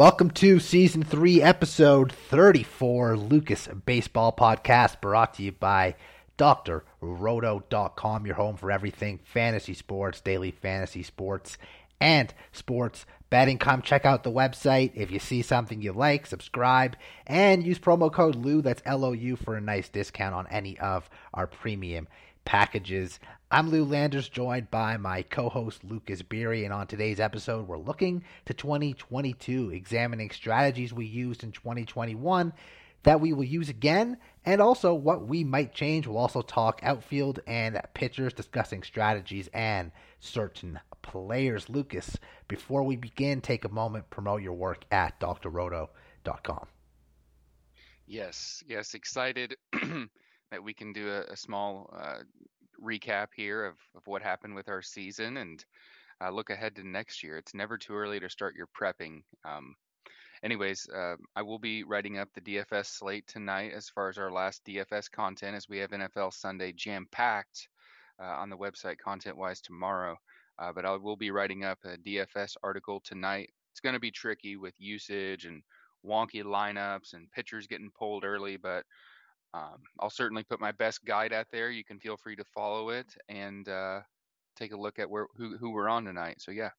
Welcome to season three, episode 34, Lucas Baseball Podcast, brought to you by drroto.com, your home for everything fantasy sports, daily fantasy sports, and sports betting. Come check out the website. If you see something you like, subscribe and use promo code LOU, that's L O U, for a nice discount on any of our premium packages. I'm Lou Landers, joined by my co host Lucas Beery, and on today's episode, we're looking to 2022, examining strategies we used in 2021 that we will use again, and also what we might change. We'll also talk outfield and pitchers, discussing strategies and certain players. Lucas, before we begin, take a moment, promote your work at drroto.com. Yes, yes, excited that we can do a, a small uh, recap here of, of what happened with our season and uh, look ahead to next year. It's never too early to start your prepping. Um, anyways, uh, I will be writing up the DFS slate tonight as far as our last DFS content, as we have NFL Sunday jam packed uh, on the website content wise tomorrow. Uh, but I will be writing up a DFS article tonight. It's going to be tricky with usage and wonky lineups and pitchers getting pulled early, but um, I'll certainly put my best guide out there. You can feel free to follow it and uh, take a look at where who, who we're on tonight. So yeah.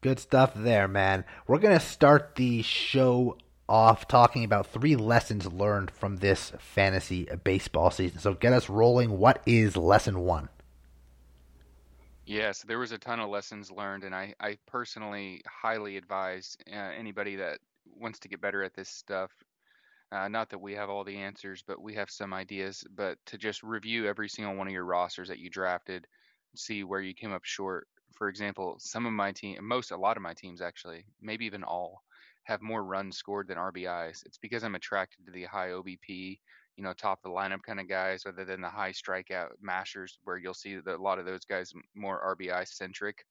Good stuff there, man. We're gonna start the show off talking about three lessons learned from this fantasy baseball season. So get us rolling. What is lesson one? Yes, there was a ton of lessons learned, and I, I personally highly advise uh, anybody that wants to get better at this stuff uh, not that we have all the answers, but we have some ideas. But to just review every single one of your rosters that you drafted, see where you came up short. For example, some of my team, most, a lot of my teams actually, maybe even all, have more runs scored than RBIs. It's because I'm attracted to the high OBP, you know, top of the lineup kind of guys, rather than the high strikeout mashers, where you'll see that a lot of those guys more RBI centric.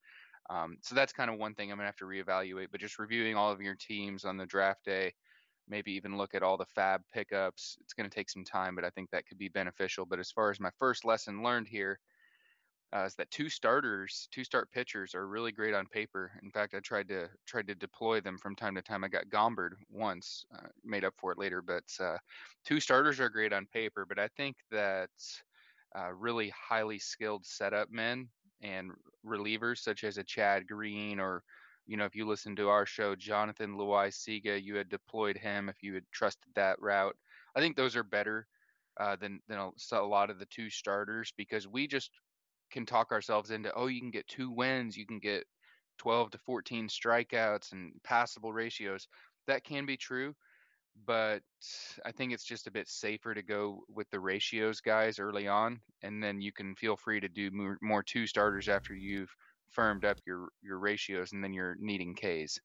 Um, so that's kind of one thing I'm gonna have to reevaluate. But just reviewing all of your teams on the draft day maybe even look at all the FAAB pickups. It's going to take some time, but I think that could be beneficial. But as far as my first lesson learned here, uh, is that two starters, two start pitchers are really great on paper. In fact, I tried to tried to deploy them from time to time. I got Gombered once, uh, made up for it later. But uh, two starters are great on paper. But I think that uh, really highly skilled setup men and relievers such as a Chad Green or you know, if you listen to our show, Jonathan Loáisiga, you had deployed him if you had trusted that route. I think those are better uh, than than a, a lot of the two starters because we just can talk ourselves into oh, you can get two wins, you can get 12 to 14 strikeouts and passable ratios. That can be true, but I think it's just a bit safer to go with the ratios guys early on, and then you can feel free to do more, more two starters after you've firmed up your your ratios and then you're needing Ks.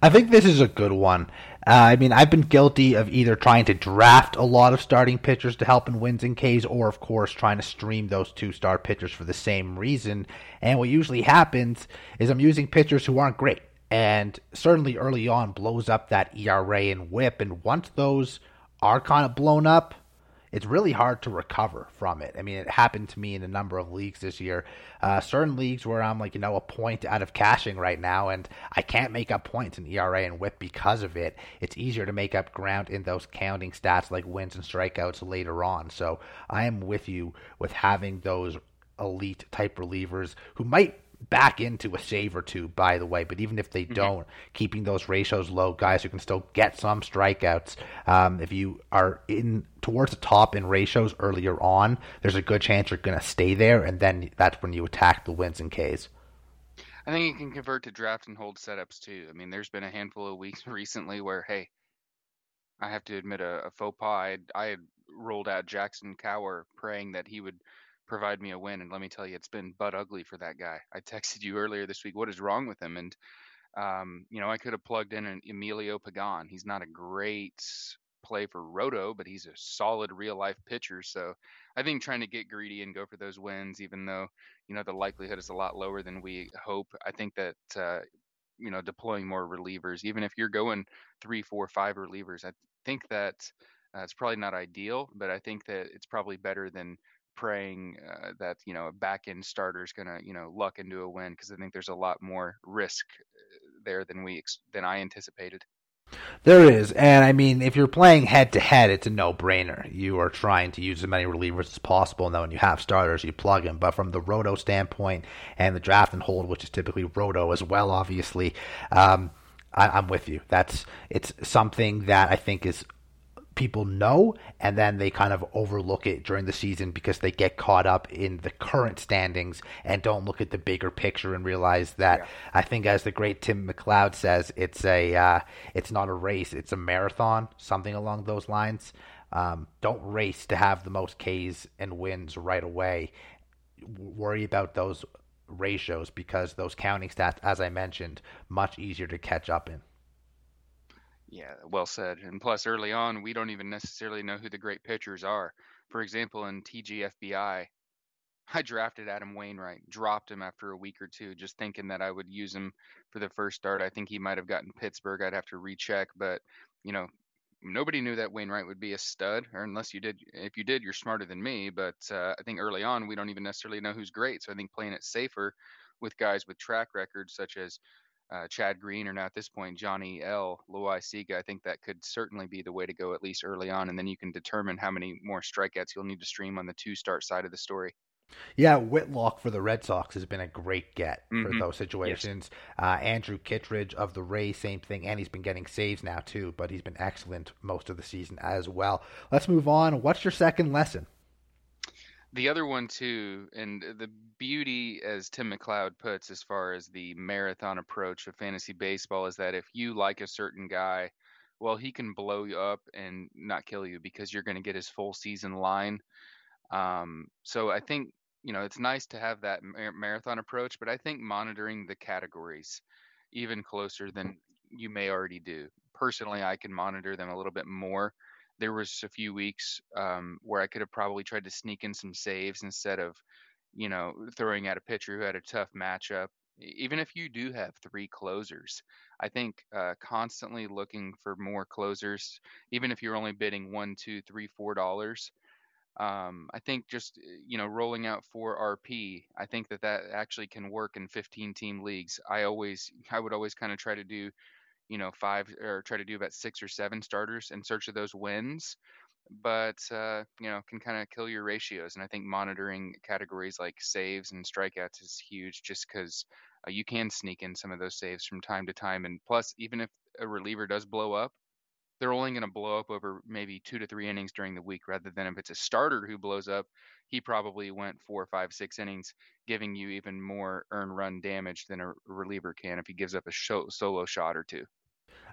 I think this is a good one. Uh, I mean, I've been guilty of either trying to draft a lot of starting pitchers to help in wins and Ks, or of course trying to stream those two star pitchers for the same reason. And what usually happens is I'm using pitchers who aren't great, and certainly early on blows up that ERA and WHIP. And once those are kind of blown up, it's really hard to recover from it. I mean, it happened to me in a number of leagues this year. Uh, certain leagues where I'm like, you know, a point out of cashing right now, and I can't make up points in ERA and WHIP because of it. It's easier to make up ground in those counting stats like wins and strikeouts later on. So I am with you with having those elite type relievers who might back into a save or two, by the way. But even if they mm-hmm. don't, keeping those ratios low, guys who can still get some strikeouts. Um, if you are in towards the top in ratios earlier on, there's a good chance you're going to stay there, and then that's when you attack the wins and Ks. I think you can convert to draft and hold setups too. I mean, there's been a handful of weeks recently where, hey, I have to admit a, a faux pas. I had, I had rolled out Jackson Kowar praying that he would provide me a win. And let me tell you, it's been butt ugly for that guy. I texted you earlier this week, what is wrong with him? And, um, you know, I could have plugged in an Emilio Pagan. He's not a great play for Roto, but he's a solid real life pitcher. So I think trying to get greedy and go for those wins, even though, you know, the likelihood is a lot lower than we hope. I think that, uh, you know, deploying more relievers, even if you're going three, four, five relievers, I think that uh, it's probably not ideal, but I think that it's probably better than praying uh, that you know a back end starter is going to you know luck into a win because I think there's a lot more risk uh, there than we than I anticipated. There is, and I mean, if you're playing head to head, it's a no-brainer. You are trying to use as many relievers as possible, and then when you have starters, you plug them. But from the roto standpoint and the draft and hold, which is typically roto as well, obviously, um, I, am with you. That's it's something that I think is people know and then they kind of overlook it during the season because they get caught up in the current standings and don't look at the bigger picture and realize that yeah. I think as the great Tim McLeod says it's a uh, it's not a race it's a marathon something along those lines. Um, don't race to have the most Ks and wins right away. Worry about those ratios because those counting stats as I mentioned much easier to catch up in yeah, well said. And plus, early on, we don't even necessarily know who the great pitchers are. For example, in TGFBI, I drafted Adam Wainwright, dropped him after a week or two, just thinking that I would use him for the first start. I think he might have gotten Pittsburgh. I'd have to recheck, but you know, nobody knew that Wainwright would be a stud, or unless you did. If you did, you're smarter than me. But uh, I think early on, we don't even necessarily know who's great. So I think playing it safer with guys with track records such as uh, Chad Green or now at this point Johnny L. Loaisiga, I think that could certainly be the way to go at least early on, and then you can determine how many more strikeouts you'll need to stream on the two start side of the story. Yeah, Whitlock for the Red Sox has been a great get for mm-hmm. those situations. Yes. Uh, Andrew Kittredge of the Rays, same thing, and he's been getting saves now too, but he's been excellent most of the season as well. Let's move on. What's your second lesson? The other one too, and the beauty, as Tim McLeod puts, as far as the marathon approach of fantasy baseball, is that if you like a certain guy, well, he can blow you up and not kill you because you're going to get his full season line. Um, so I think you know it's nice to have that marathon approach, but I think monitoring the categories even closer than you may already do. Personally, I can monitor them a little bit more there was a few weeks um, where I could have probably tried to sneak in some saves instead of, you know, throwing at a pitcher who had a tough matchup. Even if you do have three closers, I think uh, constantly looking for more closers, even if you're only bidding one, two, three, four dollars. Um, I think just uh, you know rolling out four RP, I think that that actually can work in 15 team leagues. I always, I would always kind of try to do you know five or try to do about six or seven starters in search of those wins but uh, you know can kind of kill your ratios and i think monitoring categories like saves and strikeouts is huge just because uh, you can sneak in some of those saves from time to time and plus even if a reliever does blow up they're only going to blow up over maybe two to three innings during the week rather than if it's a starter who blows up he probably went four five six innings giving you even more earn run damage than a reliever can if he gives up a show, solo shot or two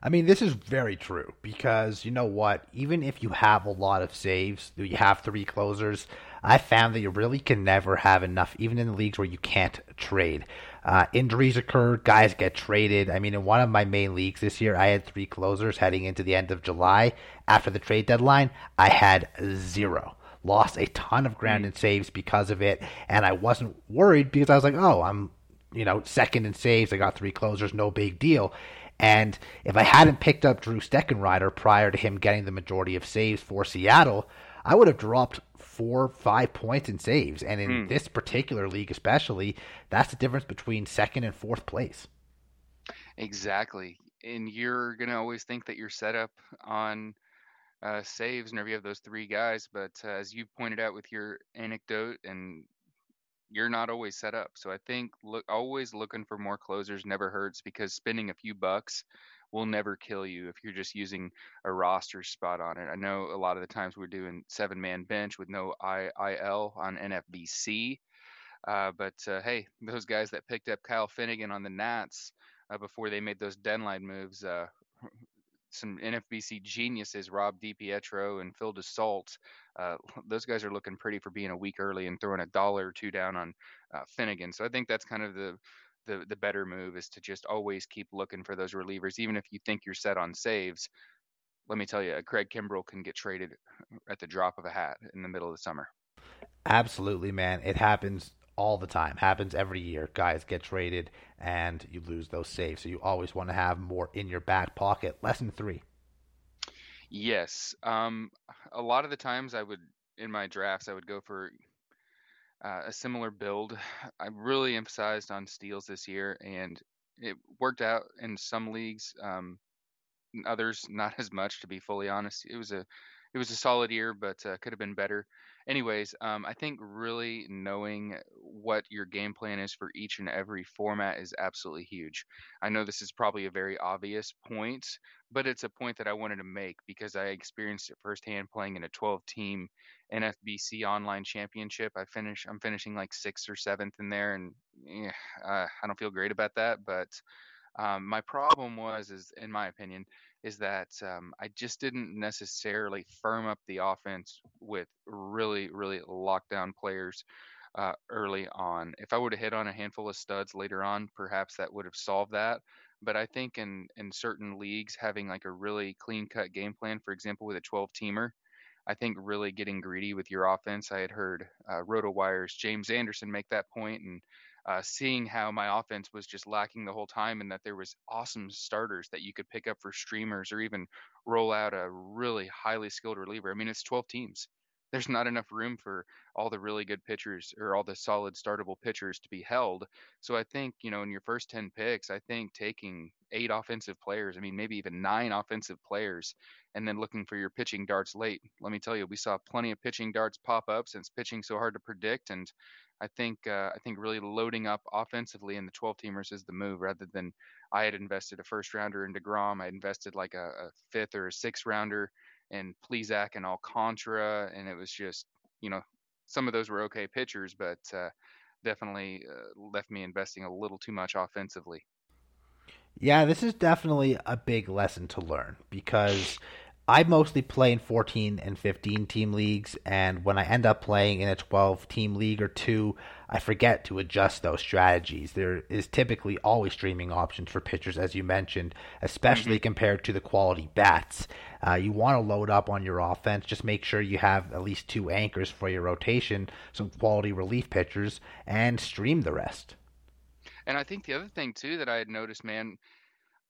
I mean, this is very true because you know what? Even if you have a lot of saves, you have three closers. I found that you really can never have enough, even in the leagues where you can't trade. Uh, injuries occur, guys get traded. I mean, in one of my main leagues this year, I had three closers heading into the end of July. After the trade deadline, I had zero. Lost a ton of ground in saves because of it, and I wasn't worried because I was like, oh, I'm, you know, second in saves. I got three closers, no big deal. And if I hadn't picked up Drew Steckenrider prior to him getting the majority of saves for Seattle, I would have dropped four, five points in saves. And in mm. this particular league, especially, that's the difference between second and fourth place. Exactly. And you're going to always think that you're set up on uh, saves whenever you have those three guys. But uh, as you pointed out with your anecdote and you're not always set up. So I think look always looking for more closers never hurts because spending a few bucks will never kill you if you're just using a roster spot on it. I know a lot of the times we're doing seven man bench with no IL on NFBC. Uh, but uh, hey, those guys that picked up Kyle Finnegan on the Nats uh, before they made those deadline moves uh, some NFBC geniuses, Rob DiPietro and Phil Dussault. Uh, those guys are looking pretty for being a week early and throwing a dollar or two down on uh, Finnegan. So I think that's kind of the, the the better move is to just always keep looking for those relievers, even if you think you're set on saves. Let me tell you, Craig Kimbrel can get traded at the drop of a hat in the middle of the summer. Absolutely, man. It happens all the time. Happens every year. Guys get traded and you lose those saves. So you always want to have more in your back pocket. Lesson three. Yes. Um, a lot of the times I would in my drafts I would go for uh, a similar build. I really emphasized on steals this year, and it worked out in some leagues, um, others not as much. To be fully honest, it was a it was a solid year, but uh, could have been better. Anyways, um, I think really knowing what your game plan is for each and every format is absolutely huge. I know this is probably a very obvious point, but it's a point that I wanted to make because I experienced it firsthand playing in a 12 team NFBC online championship. I finish I'm finishing like sixth or seventh in there, and uh, I don't feel great about that. But um, my problem was, is in my opinion, is that um, I just didn't necessarily firm up the offense with really, really lockdown players uh, early on. If I would have hit on a handful of studs later on, perhaps that would have solved that. But I think in in certain leagues, having like a really clean cut game plan, for example, with a 12 teamer, I think really getting greedy with your offense. I had heard uh, RotoWire's James Anderson make that point, and uh, seeing how my offense was just lacking the whole time and that there was awesome starters that you could pick up for streamers or even roll out a really highly skilled reliever. I mean, it's 12 teams. There's not enough room for all the really good pitchers or all the solid startable pitchers to be held. So I think, you know, in your first 10 picks, I think taking eight offensive players, I mean, maybe even nine offensive players, and then looking for your pitching darts late. Let me tell you, we saw plenty of pitching darts pop up since pitching so hard to predict. And I think uh, I think really loading up offensively in the 12 teamers is the move rather than I had invested a first rounder in Degrom. I invested like a, a fifth or a sixth rounder in Plesac and Alcantara, and it was just you know some of those were okay pitchers, but uh, definitely uh, left me investing a little too much offensively. Yeah, this is definitely a big lesson to learn because I mostly play in 14 and 15 team leagues, and when I end up playing in a 12 team league or two, I forget to adjust those strategies. There is typically always streaming options for pitchers, as you mentioned, especially mm-hmm. compared to the quality bats. Uh, you want to load up on your offense, just make sure you have at least two anchors for your rotation, some quality relief pitchers, and stream the rest. And I think the other thing, too, that I had noticed, man,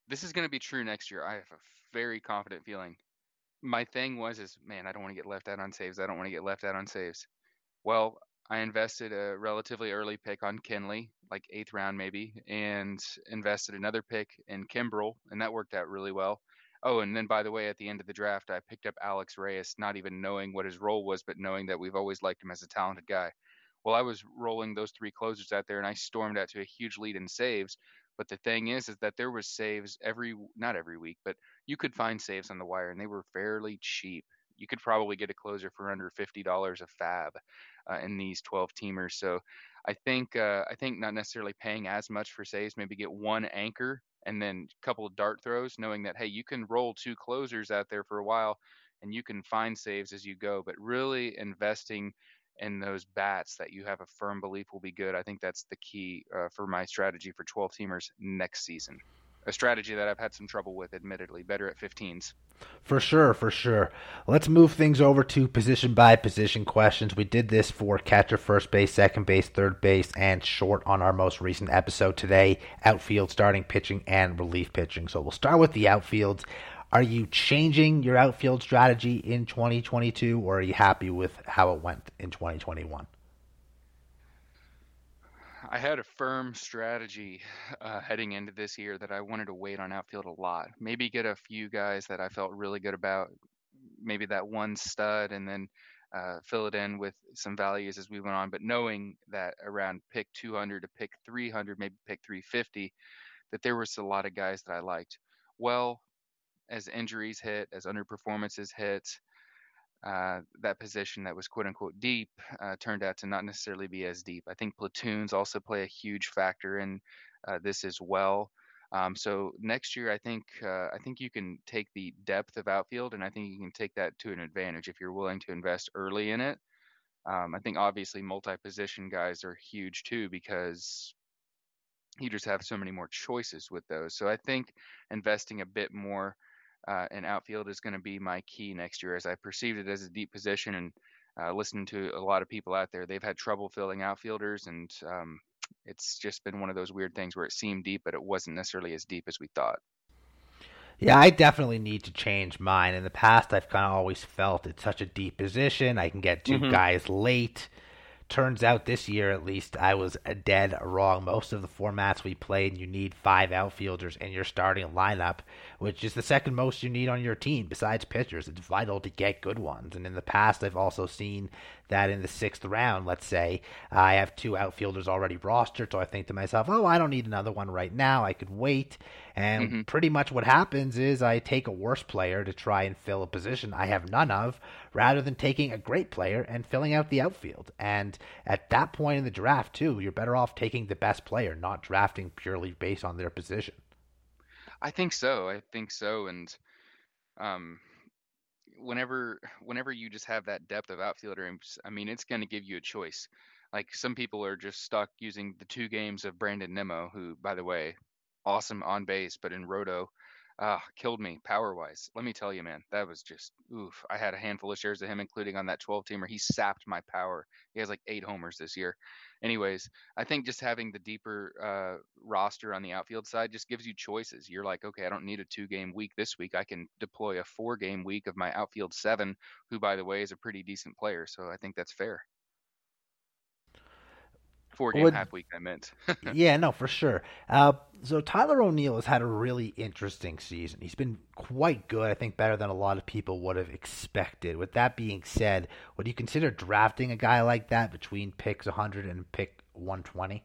this is going to be true next year. I have a very confident feeling my thing was is man, I don't want to get left out on saves. I don't want to get left out on saves. Well, I invested a relatively early pick on Kenley, like eighth round maybe, and invested another pick in Kimbrel, and that worked out really well. Oh, and then by the way, at the end of the draft, I picked up Alex Reyes, not even knowing what his role was, but knowing that we've always liked him as a talented guy. Well, I was rolling those three closers out there, and I stormed out to a huge lead in saves. But the thing is, is that there was saves every, not every week, but you could find saves on the wire, and they were fairly cheap. You could probably get a closer for under fifty dollars a FAAB uh, in these twelve teamers. So I think uh, I think not necessarily paying as much for saves, maybe get one anchor and then a couple of dart throws, knowing that hey, you can roll two closers out there for a while, and you can find saves as you go. But really investing in those bats that you have a firm belief will be good. I think that's the key uh, for my strategy for 12 teamers next season. A strategy that I've had some trouble with, admittedly. Better at 15s. For sure, for sure. Let's move things over to position by position questions. We did this for catcher, first base, second base, third base, and short on our most recent episode today. Outfield, starting pitching, and relief pitching. So we'll start with the outfields. Are you changing your outfield strategy in 2022, or are you happy with how it went in 2021? I had a firm strategy uh, heading into this year that I wanted to wait on outfield a lot. Maybe get a few guys that I felt really good about, maybe that one stud, and then uh, fill it in with some values as we went on. But knowing that around pick 200 to pick 300, maybe pick 350, that there was a lot of guys that I liked. Well, as injuries hit, as underperformances hit, uh, that position that was quote unquote deep uh, turned out to not necessarily be as deep. I think platoons also play a huge factor in uh, this as well. Um, so next year, I think uh, I think you can take the depth of outfield, and I think you can take that to an advantage if you're willing to invest early in it. Um, I think obviously multi-position guys are huge too because you just have so many more choices with those. So I think investing a bit more uh, and outfield is going to be my key next year, as I perceived it as a deep position. And uh, listening to a lot of people out there, they've had trouble filling outfielders, and um, it's just been one of those weird things where it seemed deep, but it wasn't necessarily as deep as we thought. Yeah, I definitely need to change mine. In the past, I've kind of always felt it's such a deep position. I can get 2 mm-hmm. guys late turns out this year at least I was dead wrong. Most of the formats we played, you need five outfielders in your starting lineup, which is the second most you need on your team besides pitchers. It's vital to get good ones. And in the past, I've also seen that in the sixth round, let's say, I have two outfielders already rostered, so I think to myself, oh, I don't need another one right now. I could wait. And mm-hmm. pretty much what happens is I take a worse player to try and fill a position I have none of, rather than taking a great player and filling out the outfield. And at that point in the draft, too, you're better off taking the best player, not drafting purely based on their position. I think so. I think so. And um, whenever whenever you just have that depth of outfielder, I mean, it's going to give you a choice. Like some people are just stuck using the two games of Brandon Nimmo, who, by the way, awesome on base, but in Roto, uh, killed me power wise. Let me tell you, man, that was just oof. I had a handful of shares of him, including on that 12 teamer. He sapped my power. He has like eight homers this year. Anyways, I think just having the deeper uh, roster on the outfield side just gives you choices. You're like, okay, I don't need a two game week this week. I can deploy a four game week of my outfield seven, who, by the way, is a pretty decent player. So I think that's fair four game Would, half week. I meant. yeah, no, for sure. Uh, so Tyler O'Neill has had a really interesting season. He's been quite good. I think better than a lot of people would have expected. With that being said, would you consider drafting a guy like that between picks 100 and pick 120?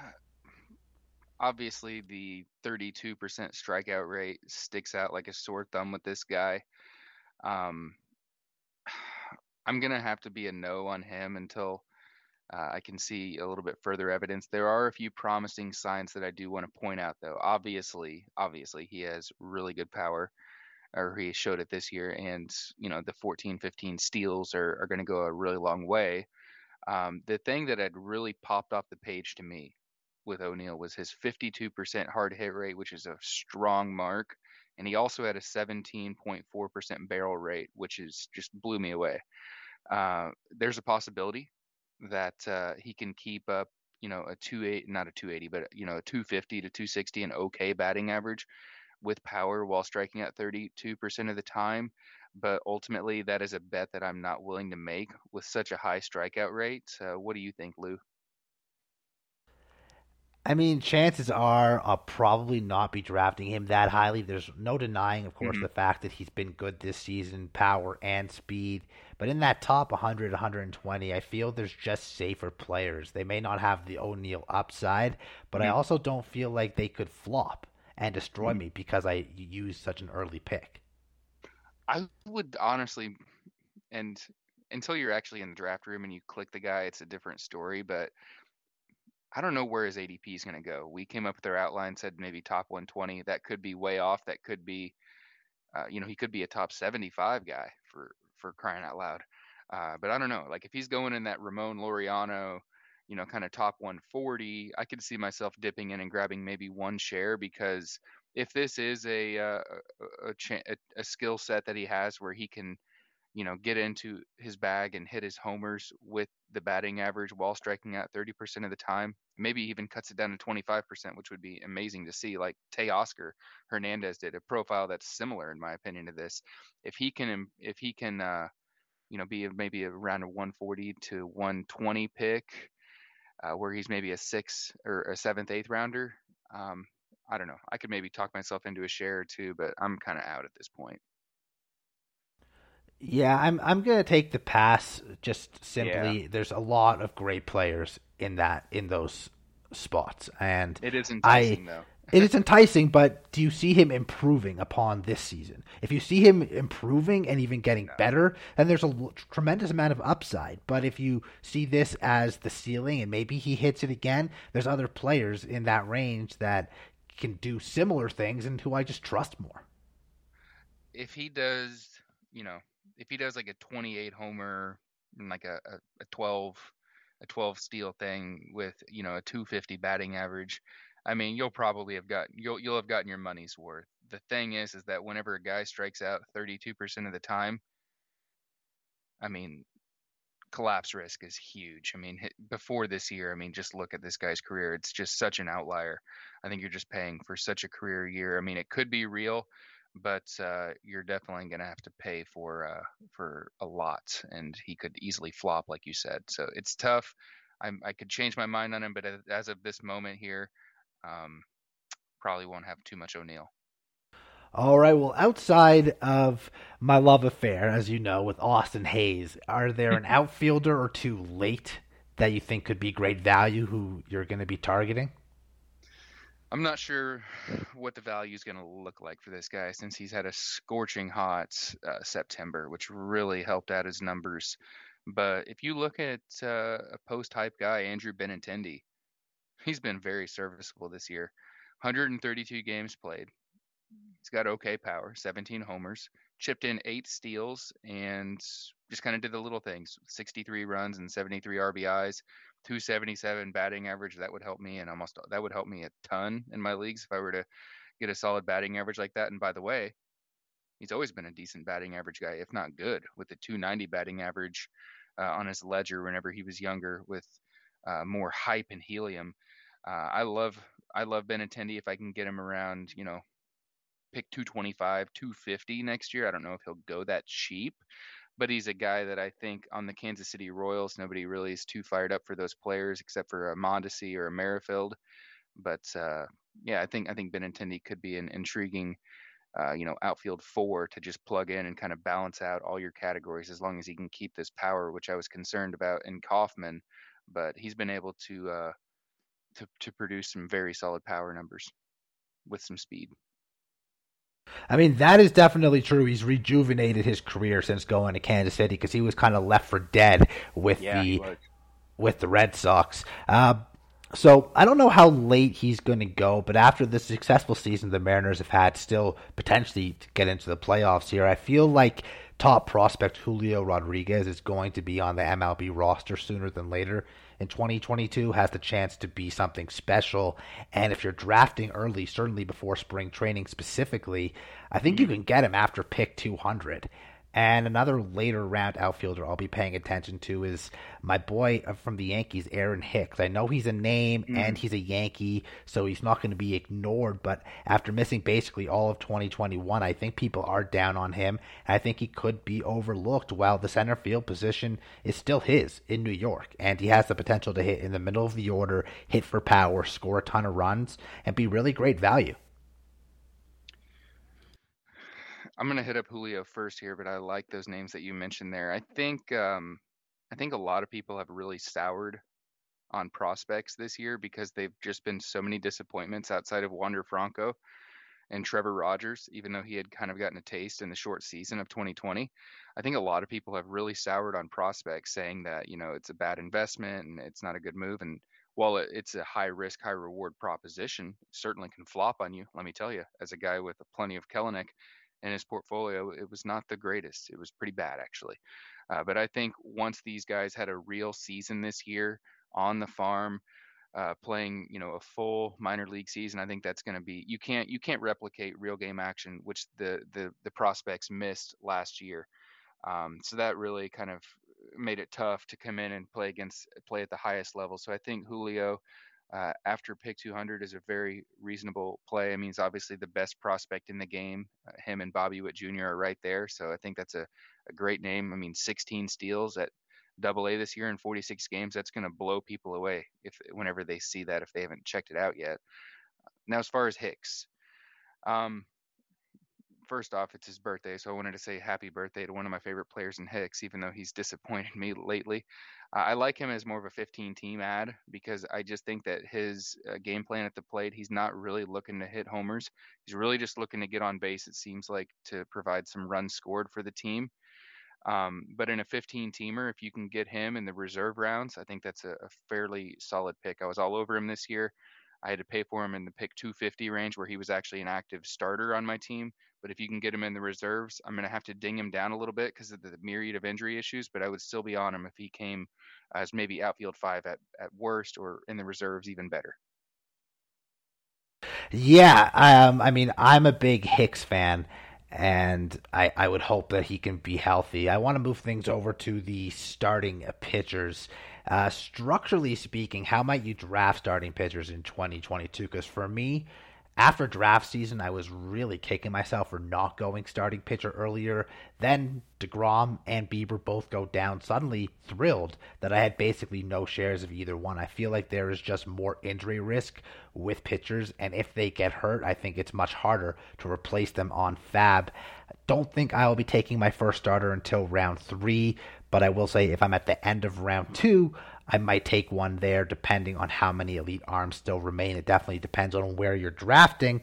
Obviously, the 32% strikeout rate sticks out like a sore thumb with this guy. Um, I'm gonna have to be a no on him until uh, I can see a little bit further evidence. There are a few promising signs that I do want to point out, though. Obviously, obviously, he has really good power, or he showed it this year, and you know the 14, 15 steals are, are going to go a really long way. Um, the thing that had really popped off the page to me with O'Neill was his 52% hard hit rate, which is a strong mark, and he also had a 17.4% barrel rate, which is just blew me away. Uh, there's a possibility that uh, he can keep up, you know, a two eight, not a 280, but you know, a 250 to 260, an okay batting average with power while striking out 32% of the time. But ultimately, that is a bet that I'm not willing to make with such a high strikeout rate. Uh, what do you think, Lou? I mean, chances are I'll probably not be drafting him that highly. There's no denying, of course, mm-hmm. the fact that he's been good this season, power and speed. But in that top 100, 120, I feel there's just safer players. They may not have the O'Neill upside, but mm-hmm. I also don't feel like they could flop and destroy mm-hmm. me because I used such an early pick. I would honestly, and until you're actually in the draft room and you click the guy, it's a different story. But I don't know where his ADP is going to go. We came up with our outline, said maybe top 120. That could be way off. That could be, uh, you know, he could be a top 75 guy for for crying out loud. Uh, but I don't know. Like if he's going in that Ramon Laureano, you know, kind of top 140, I could see myself dipping in and grabbing maybe one share because if this is a uh, a, a, a skill set that he has where he can you know, get into his bag and hit his homers with the batting average while striking out 30% of the time. Maybe even cuts it down to 25%, which would be amazing to see, like Teoscar Hernandez did, a profile that's similar, in my opinion, to this. If he can, if he can, uh, you know, be maybe around a 140 to 120 pick, uh, where he's maybe a sixth or a seventh, eighth rounder. Um, I don't know. I could maybe talk myself into a share or two, but I'm kind of out at this point. Yeah, I'm I'm gonna take the pass. Just simply, yeah. there's a lot of great players in that in those spots, and it is enticing I, though. it is enticing, but do you see him improving upon this season? If you see him improving and even getting no. better, then there's a l- tremendous amount of upside. But if you see this as the ceiling and maybe he hits it again, there's other players in that range that can do similar things and who I just trust more. If he does, you know, if he does like a 28 homer and like a, a, a 12 a 12 steal thing with you know a 250 batting average i mean you'll probably have got you'll you'll have gotten your money's worth. The thing is is that whenever a guy strikes out 32% of the time i mean collapse risk is huge. I mean before this year i mean just look at this guy's career. It's just such an outlier. I think you're just paying for such a career year. I mean it could be real but uh, you're definitely going to have to pay for uh, for a lot, and he could easily flop, like you said. So it's tough. I'm, I could change my mind on him, but as of this moment here, um, probably won't have too much O'Neill. All right. Well, outside of my love affair, as you know, with Austin Hays, are there an outfielder or two late that you think could be great value who you're going to be targeting? I'm not sure what the value is going to look like for this guy since he's had a scorching hot uh, September, which really helped out his numbers. But if you look at uh, a post hype guy, Andrew Benintendi, he's been very serviceable this year. 132 games played. He's got okay power, 17 homers, chipped in eight steals, and just kind of did the little things 63 runs and 73 RBIs. 277 batting average. That would help me, and almost that would help me a ton in my leagues if I were to get a solid batting average like that. And by the way, he's always been a decent batting average guy, if not good, with the 290 batting average uh, on his ledger whenever he was younger with uh, more hype and helium. Uh, I love I love Ben Benintendi if I can get him around, you know, pick 225, 250 next year. I don't know if he'll go that cheap, but he's a guy that I think on the Kansas City Royals, nobody really is too fired up for those players except for a Mondesi or a Merrifield. But uh, yeah, I think I think Benintendi could be an intriguing, uh, you know, outfield four to just plug in and kind of balance out all your categories as long as he can keep this power, which I was concerned about in Kauffman, but he's been able to uh, to to produce some very solid power numbers with some speed. I mean, that is definitely true. He's rejuvenated his career since going to Kansas City because he was kind of left for dead with yeah, the with the Red Sox. Uh, so I don't know how late he's going to go, but after the successful season the Mariners have had, still potentially to get into the playoffs here, I feel like top prospect Julio Rodriguez is going to be on the MLB roster sooner than later in 2022 has the chance to be something special. And if you're drafting early, certainly before spring training specifically, I think you mm-hmm. can get him after pick 200. And another later round outfielder I'll be paying attention to is my boy from the Yankees, Aaron Hicks. I know he's a name mm. and he's a Yankee, so he's not going to be ignored. But after missing basically all of 2021, I think people are down on him. I think he could be overlooked while the center field position is still his in New York. And he has the potential to hit in the middle of the order, hit for power, score a ton of runs, and be really great value. I'm gonna hit up Julio first here, but I like those names that you mentioned there. I think um, I think a lot of people have really soured on prospects this year because they've just been so many disappointments outside of Wander Franco and Trevor Rogers, even though he had kind of gotten a taste in the short season of 2020. I think a lot of people have really soured on prospects, saying that you know it's a bad investment and it's not a good move. And while it's a high risk, high reward proposition, certainly can flop on you. Let me tell you, as a guy with a plenty of Kelenic, in his portfolio, it was not the greatest. It was pretty bad, actually. Uh, but I think once these guys had a real season this year on the farm, uh, playing you know a full minor league season, I think that's going to be you can't you can't replicate real game action, which the the the prospects missed last year. Um, so that really kind of made it tough to come in and play against play at the highest level. So I think Julio uh, after pick 200 is a very reasonable play. I mean, he's obviously the best prospect in the game. Uh, him and Bobby Witt Jr. are right there. So I think that's a, a great name. I mean, 16 steals at double A this year in 46 games. That's going to blow people away if whenever they see that, if they haven't checked it out yet. Now, as far as Hicks, um, first off, it's his birthday, so I wanted to say happy birthday to one of my favorite players in Hicks, even though he's disappointed me lately. Uh, I like him as more of a 15 team ad because I just think that his uh, game plan at the plate, he's not really looking to hit homers. He's really just looking to get on base, it seems like, to provide some runs scored for the team. Um, but in a 15 teamer, if you can get him in the reserve rounds, I think that's a, a fairly solid pick. I was all over him this year. I had to pay for him in the pick 250 range where he was actually an active starter on my team. But if you can get him in the reserves, I'm going to have to ding him down a little bit because of the myriad of injury issues. But I would still be on him if he came as maybe outfield five at, at worst or in the reserves even better. Yeah, um, I mean, I'm a big Hicks fan, and I, I would hope that he can be healthy. I want to move things over to the starting pitchers. Uh, structurally speaking, how might you draft starting pitchers in 2022? Because for me, after draft season, I was really kicking myself for not going starting pitcher earlier. Then DeGrom and Bieber both go down. Suddenly thrilled that I had basically no shares of either one. I feel like there is just more injury risk with pitchers, and if they get hurt, I think it's much harder to replace them on FAAB. Don't think I will be taking my first starter until round three, but I will say if I'm at the end of round two, I might take one there depending on how many elite arms still remain. It definitely depends on where you're drafting.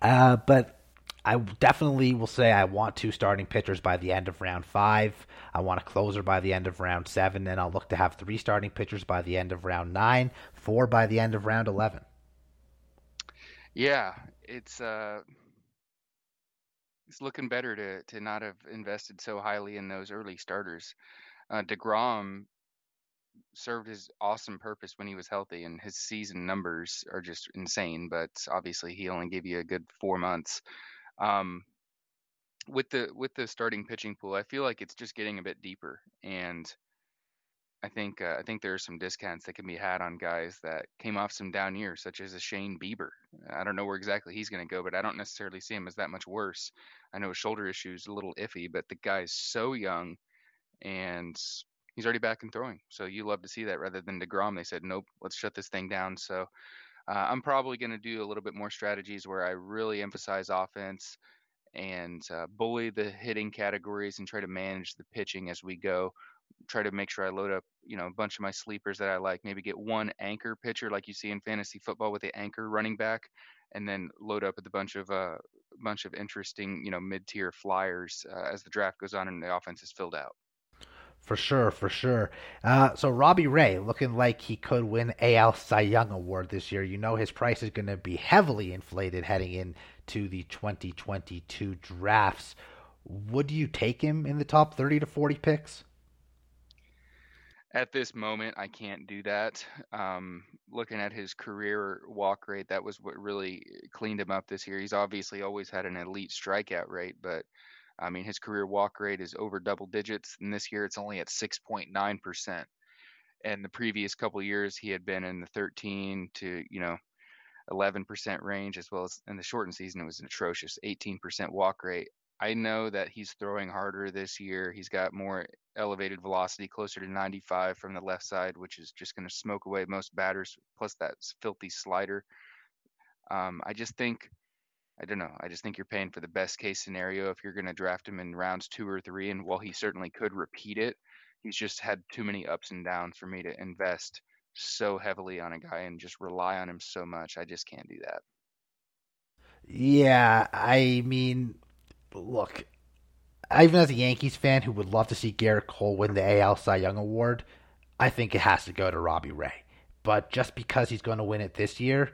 Uh, but I definitely will say I want two starting pitchers by the end of round five. I want a closer by the end of round seven, and I'll look to have three starting pitchers by the end of round nine, four by the end of round eleven. Yeah, it's uh, it's looking better to to not have invested so highly in those early starters. Uh, Degrom served his awesome purpose when he was healthy, and his season numbers are just insane. But obviously, he only gave you a good four months. Um, with the with the starting pitching pool, I feel like it's just getting a bit deeper, and I think uh, I think there are some discounts that can be had on guys that came off some down years, such as a Shane Bieber. I don't know where exactly he's going to go, but I don't necessarily see him as that much worse. I know his shoulder issue is a little iffy, but the guy's so young, and he's already back and throwing. So you love to see that rather than Degrom. They said, nope, let's shut this thing down. So uh, I'm probably going to do a little bit more strategies where I really emphasize offense and uh, bully the hitting categories and try to manage the pitching as we go. Try to make sure I load up, you know, a bunch of my sleepers that I like. Maybe get one anchor pitcher like you see in fantasy football with the anchor running back, and then load up with a bunch of uh, bunch of interesting, you know, mid-tier flyers uh, as the draft goes on and the offense is filled out. For sure, for sure. Uh, so Robbie Ray looking like he could win AL Cy Young Award this year. You know his price is going to be heavily inflated heading into the 2022 drafts. Would you take him in the top 30 to 40 picks? At this moment, I can't do that. Um, looking at his career walk rate, that was what really cleaned him up this year. He's obviously always had an elite strikeout rate, but I mean, his career walk rate is over double digits, and this year it's only at 6.9%. And the previous couple years, he had been in the 13 to you know 11% range, as well as in the shortened season, it was an atrocious 18% walk rate. I know that he's throwing harder this year. He's got more elevated velocity, closer to 95 from the left side, which is just going to smoke away most batters, plus that filthy slider. Um, I just think I don't know. I just think you're paying for the best case scenario if you're going to draft him in rounds two or three. And while he certainly could repeat it, he's just had too many ups and downs for me to invest so heavily on a guy and just rely on him so much. I just can't do that. Yeah, I mean, look, even as a Yankees fan who would love to see Gerrit Cole win the AL Cy Young Award, I think it has to go to Robbie Ray. But just because he's going to win it this year,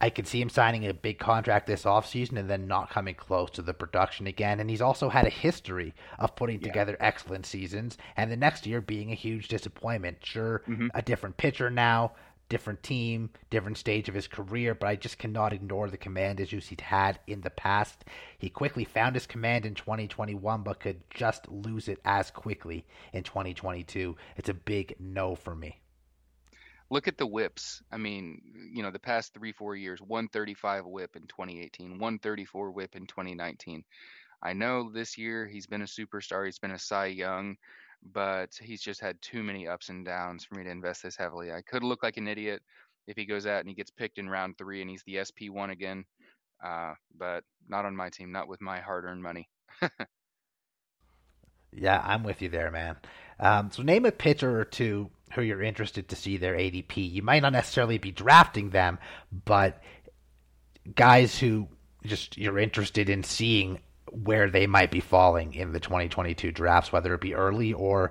I could see him signing a big contract this offseason and then not coming close to the production again. And he's also had a history of putting yeah. together excellent seasons and the next year being a huge disappointment. Sure, mm-hmm. a different pitcher now, different team, different stage of his career, but I just cannot ignore the command issues he'd had in the past. He quickly found his command in 2021, but could just lose it as quickly in 2022. It's a big no for me look at the whips. I mean, you know, the past three, four years 135 whip in 2018, 134 whip in 2019. I know this year he's been a superstar, he's been a Cy Young, but he's just had too many ups and downs for me to invest this heavily. I could look like an idiot if he goes out and he gets picked in round three and he's the SP1 again, uh, but not on my team, not with my hard earned money. yeah, I'm with you there, man. Um, so name a pitcher or two who you're interested to see their ADP. You might not necessarily be drafting them, but guys who just you're interested in seeing where they might be falling in the 2022 drafts, whether it be early or,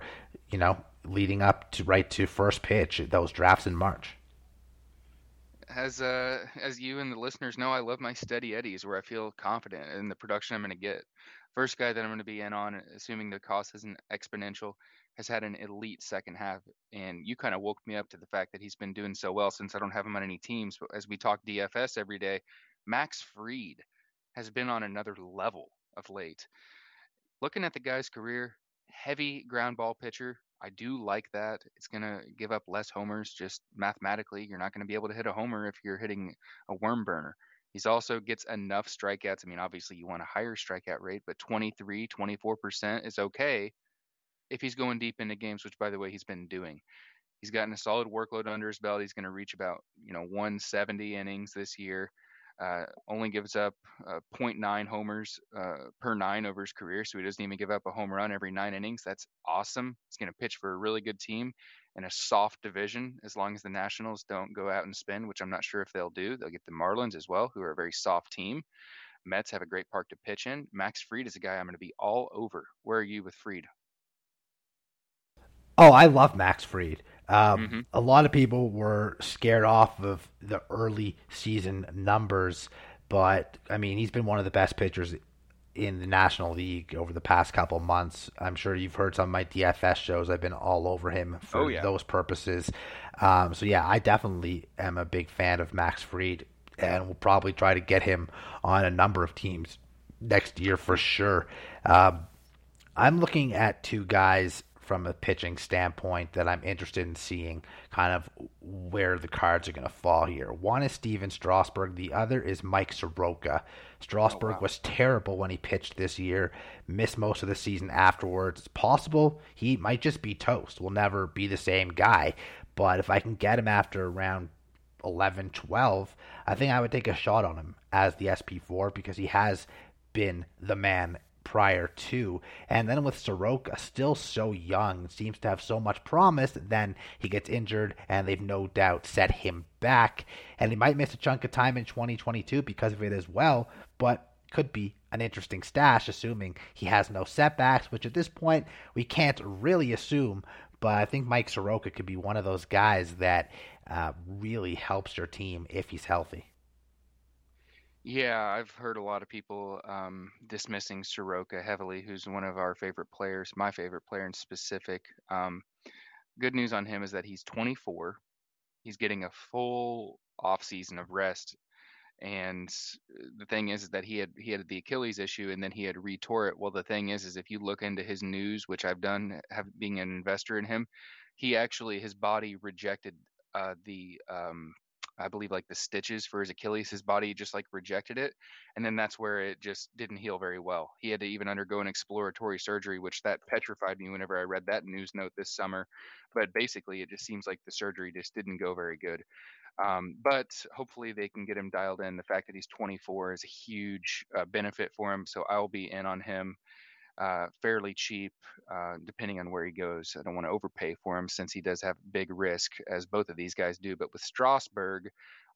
you know, leading up to right to first pitch, those drafts in March. As uh, as you and the listeners know, I love my steady eddies where I feel confident in the production I'm going to get. First guy that I'm going to be in on, assuming the cost isn't exponential, has had an elite second half. And you kind of woke me up to the fact that he's been doing so well since I don't have him on any teams. But as we talk DFS every day, Max Fried has been on another level of late. Looking at the guy's career, heavy ground ball pitcher, I do like that. It's going to give up less homers just mathematically. You're not going to be able to hit a homer if you're hitting a worm burner. He's also gets enough strikeouts. I mean, obviously you want a higher strikeout rate, but 23, 24% is okay if he's going deep into games, which by the way he's been doing. He's gotten a solid workload under his belt. He's going to reach about, you know, 170 innings this year. Uh, only gives up uh, 0.9 homers uh, per nine over his career, so he doesn't even give up a home run every nine innings. That's awesome. He's going to pitch for a really good team in a soft division as long as the Nationals don't go out and spin, which I'm not sure if they'll do. They'll get the Marlins as well, who are a very soft team. Mets have a great park to pitch in. Max Fried is a guy I'm going to be all over. Where are you with Fried? Oh, I love Max Fried. Um, mm-hmm. A lot of people were scared off of the early season numbers, but I mean, he's been one of the best pitchers in the National League over the past couple months. I'm sure you've heard some of my DFS shows. I've been all over him for oh, yeah. those purposes. Um, so yeah, I definitely am a big fan of Max Fried, and we'll probably try to get him on a number of teams next year for sure. Um, I'm looking at two guys from a pitching standpoint that I'm interested in seeing kind of where the cards are going to fall here. One is Steven Strasburg, the other is Mike Soroka. Strasburg oh, wow. was terrible when he pitched this year, missed most of the season afterwards. It's possible he might just be toast, will never be the same guy. But if I can get him after around 11, 12, I think I would take a shot on him as the SP4 because he has been the man prior to. And then with Soroka, still so young, seems to have so much promise, then he gets injured, and they've no doubt set him back. And he might miss a chunk of time in 2022 because of it as well, but could be an interesting stash, assuming he has no setbacks, which at this point we can't really assume. But I think Mike Soroka could be one of those guys that uh, really helps your team if he's healthy. Yeah, I've heard a lot of people um, dismissing Soroka heavily, who's one of our favorite players, my favorite player in specific. Um, good news on him is that he's 24. He's getting a full off season of rest, and the thing is, is that he had he had the Achilles issue, and then he had retore it. Well, the thing is, is if you look into his news, which I've done, have being an investor in him, he actually his body rejected uh, the um, I believe like the stitches for his Achilles, his body just like rejected it, and then that's where it just didn't heal very well. He had to even undergo an exploratory surgery, which that petrified me whenever I read that news note this summer. But basically, it just seems like the surgery just didn't go very good. Um, but hopefully, they can get him dialed in. The fact that he's 24 is a huge uh, benefit for him, so I'll be in on him uh, fairly cheap, uh, depending on where he goes. I don't want to overpay for him since he does have big risk, as both of these guys do. But with Strasburg,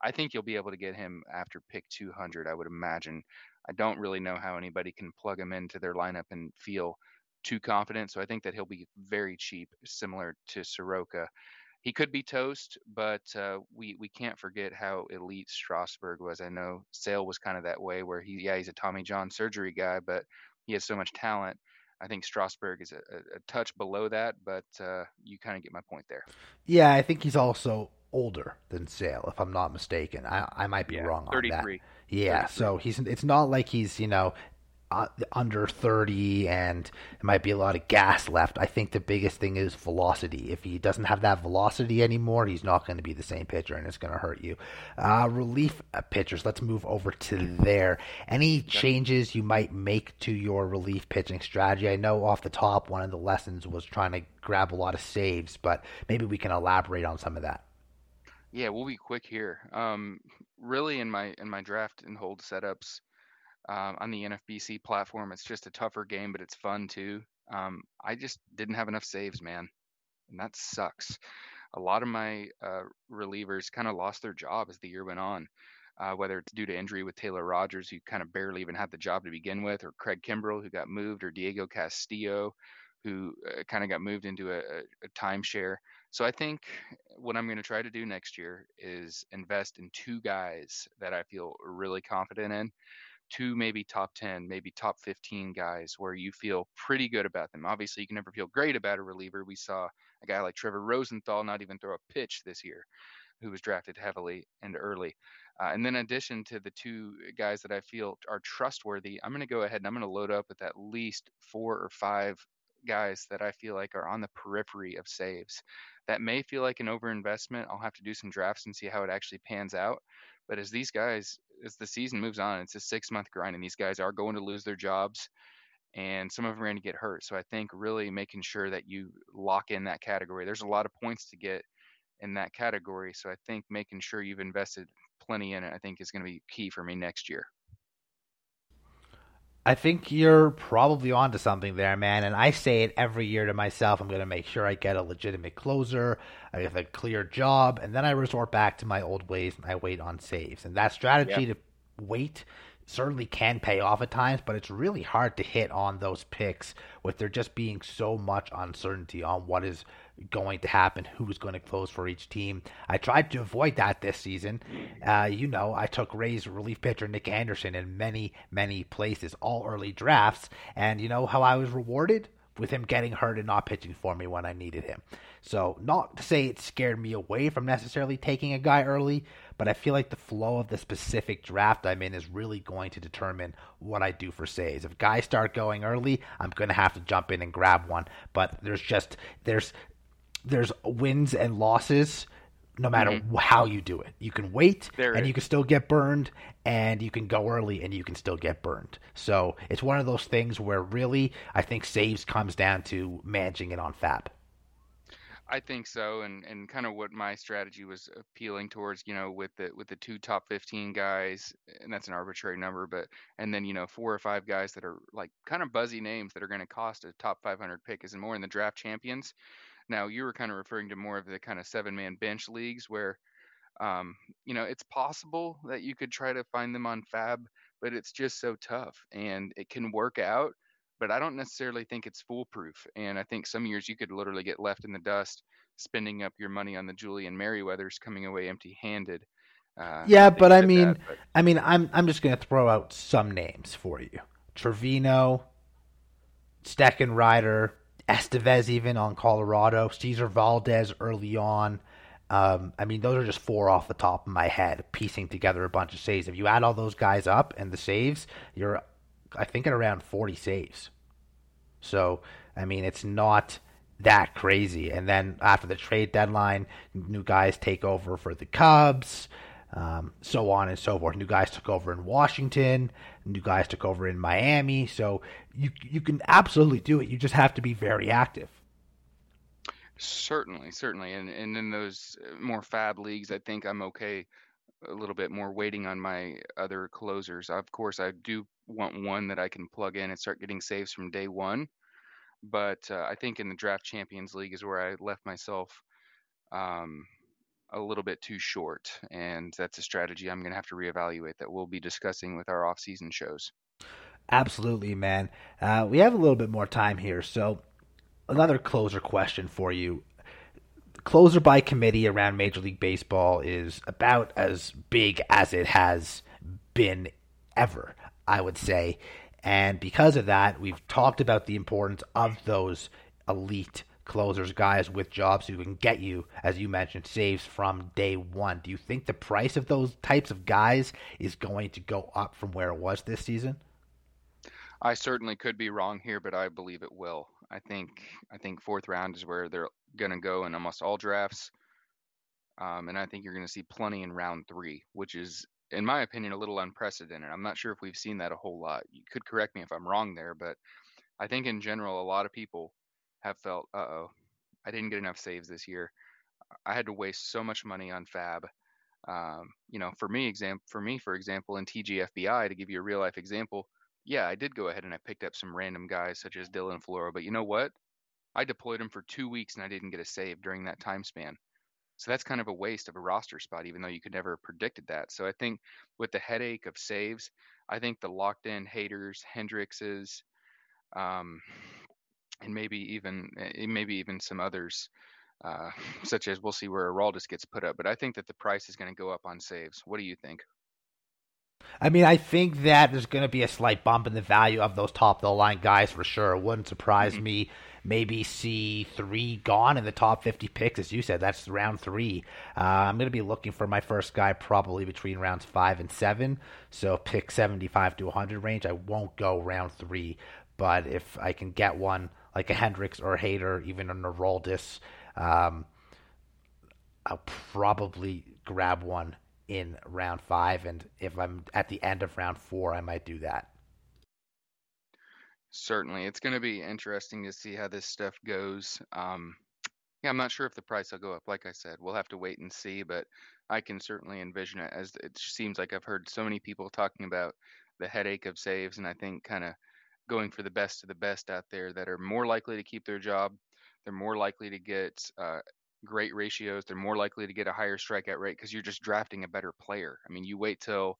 I think you'll be able to get him after pick 200. I would imagine. I don't really know how anybody can plug him into their lineup and feel too confident. So I think that he'll be very cheap, similar to Soroka. He could be toast, but uh, we we can't forget how elite Strasburg was. I know Sale was kind of that way, where he yeah he's a Tommy John surgery guy, but he has so much talent. I think Strasburg is a, a touch below that, but uh, you kind of get my point there. Yeah, I think he's also older than Sale, if I'm not mistaken. I I might be yeah, wrong on that. Yeah, 33. so he's it's not like he's you know uh, under 30 and it might be a lot of gas left. I think the biggest thing is velocity. If he doesn't have that velocity anymore, he's not going to be the same pitcher and it's going to hurt you. Uh, relief uh, pitchers, let's move over to there. Any changes you might make to your relief pitching strategy? I know off the top, one of the lessons was trying to grab a lot of saves, but maybe we can elaborate on some of that. Yeah, we'll be quick here. Um, really, in my in my draft and hold setups, um, on the NFBC platform. It's just a tougher game, but it's fun too. Um, I just didn't have enough saves, man, and that sucks. A lot of my uh, relievers kind of lost their job as the year went on, uh, whether it's due to injury with Taylor Rogers, who kind of barely even had the job to begin with, or Craig Kimbrel, who got moved, or Diego Castillo, who uh, kind of got moved into a, a timeshare. So I think what I'm going to try to do next year is invest in two guys that I feel really confident in two maybe top 10 maybe top 15 guys where you feel pretty good about them obviously you can never feel great about a reliever we saw a guy like trevor rosenthal not even throw a pitch this year who was drafted heavily and early uh, and then in addition to the two guys that i feel are trustworthy i'm going to go ahead and i'm going to load up with at least four or five guys that I feel like are on the periphery of saves. That may feel like an overinvestment. I'll have to do some drafts and see how it actually pans out. But as these guys, as the season moves on, it's a six month grind, and these guys are going to lose their jobs, and some of them are going to get hurt. So I think really making sure that you lock in that category. There's a lot of points to get in that category. So I think making sure you've invested plenty in it, I think is going to be key for me next year. I think you're probably onto something there, man. And I say it every year to myself. I'm going to make sure I get a legitimate closer, I have a clear job, and then I resort back to my old ways and I wait on saves. And that strategy to wait certainly can pay off at times, but it's really hard to hit on those picks with there just being so much uncertainty on what is going to happen, who's going to close for each team. I tried to avoid that this season. Uh, you know, I took Rays relief pitcher Nick Anderson in many, many places, all early drafts, and you know how I was rewarded? With him getting hurt and not pitching for me when I needed him. So, not to say it scared me away from necessarily taking a guy early, but I feel like the flow of the specific draft I'm in is really going to determine what I do for saves. If guys start going early, I'm going to have to jump in and grab one. But there's just there's there's wins and losses no matter mm-hmm. how you do it. You can wait there and you can still get burned, and you can go early and you can still get burned. So it's one of those things where really I think saves comes down to managing it on FAAB. I think so, and and kind of what my strategy was appealing towards, you know, with the with the two top 15 guys, and that's an arbitrary number, but and then you know four or five guys that are like kind of buzzy names that are going to cost a top 500 pick is more in the draft champions. Now you were kind of referring to more of the kind of seven man bench leagues where, um, you know, it's possible that you could try to find them on FAAB, but it's just so tough, and it can work out but I don't necessarily think it's foolproof. And I think some years you could literally get left in the dust spending up your money on the Julian Merryweathers coming away empty-handed. Uh, yeah, but I mean, that, but... I mean, I'm I'm just going to throw out some names for you: Trevino, Steckenrider, Estevez, even on Colorado, Cesar Valdez early on. Um, I mean, those are just four off the top of my head, piecing together a bunch of saves. If you add all those guys up and the saves, you're I think at around 40 saves. So, I mean, it's not that crazy. And then after the trade deadline, new guys take over for the Cubs, um, so on and so forth. New guys took over in Washington, new guys took over in Miami. So you you can absolutely do it. You just have to be very active. Certainly, certainly, and and in those more FAAB leagues, I think I'm okay a little bit more waiting on my other closers. Of course, I do want one that I can plug in and start getting saves from day one. But uh, I think in the Draft Champions League is where I left myself um, a little bit too short, and that's a strategy I'm going to have to reevaluate that we'll be discussing with our off-season shows. Absolutely, man. Uh, we have a little bit more time here, so another closer question for you closer by committee around Major League Baseball is about as big as it has been ever, I would say. And because of that, we've talked about the importance of those elite closers, guys with jobs who can get you, as you mentioned, saves from day one. Do you think the price of those types of guys is going to go up from where it was this season? I certainly could be wrong here, but I believe it will. I think I think fourth round is where they're going to go in almost all drafts. Um, and I think you're going to see plenty in round three, which is, in my opinion, a little unprecedented. I'm not sure if we've seen that a whole lot. You could correct me if I'm wrong there, but I think in general, a lot of people have felt, uh oh, I didn't get enough saves this year. I had to waste so much money on FAAB. Um, you know, for me, example, for me, for example, in TGFBI, to give you a real life example, yeah, I did go ahead and I picked up some random guys such as Dylan Floro, but you know what? I deployed him for two weeks and I didn't get a save during that time span. So that's kind of a waste of a roster spot, even though you could never have predicted that. So I think with the headache of saves, I think the locked in Haders, Hendrikses, um, and maybe even eh, maybe even some others, uh, such as we'll see where Aroldis gets put up. But I think that the price is going to go up on saves. What do you think? I mean, I think that there's going to be a slight bump in the value of those top of the line guys for sure. It wouldn't surprise mm-hmm. me. Maybe see three gone in the top 50 picks, as you said. That's round three. Uh, I'm going to be looking for my first guy probably between rounds five and seven. So pick 75 to 100 range. I won't go round three, but if I can get one like a Hendriks or a Hader, even a Aroldis. Um, I'll probably grab one in round five, and if I'm at the end of round four, I might do that. Certainly, it's going to be interesting to see how this stuff goes. Um, yeah, I'm not sure if the price will go up. Like I said, we'll have to wait and see, but I can certainly envision it as it seems like I've heard so many people talking about the headache of saves, and I think kind of going for the best of the best out there that are more likely to keep their job. They're more likely to get uh, great ratios. They're more likely to get a higher strikeout rate because you're just drafting a better player. I mean, you wait till,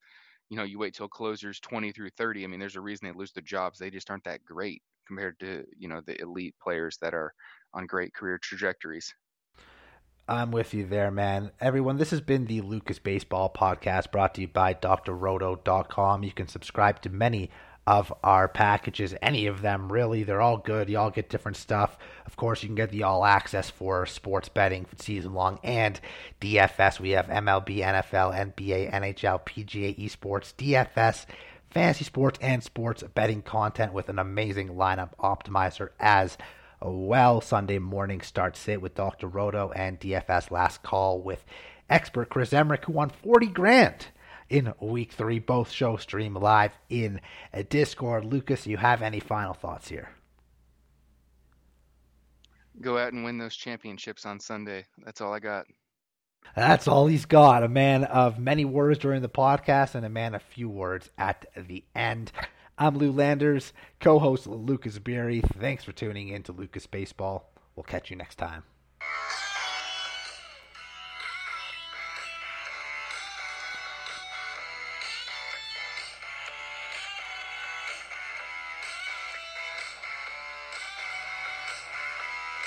you know, you wait till closers 20 through 30. I mean, there's a reason they lose their jobs. They just aren't that great compared to, you know, the elite players that are on great career trajectories. I'm with you there, man. Everyone, this has been the Lucas Baseball Podcast brought to you by drroto.com. You can subscribe to many of our packages, any of them really. They're all good. You all get different stuff. Of course, you can get the all access for sports betting season long and DFS. We have MLB, NFL, NBA, NHL, PGA, esports, DFS, fantasy sports, and sports betting content with an amazing lineup optimizer as well. Sunday morning start sit with Dr. Roto and DFS last call with expert Chris Emmerich, who won 40 grand in week three. Both shows stream live in a Discord. Lucas, you have any final thoughts here? Go out and win those championships on Sunday. That's all I got. That's all he's got. A man of many words during the podcast and a man of few words at the end. I'm Lou Landers, co host Lucas Beery. Thanks for tuning in to Lucas Baseball. We'll catch you next time.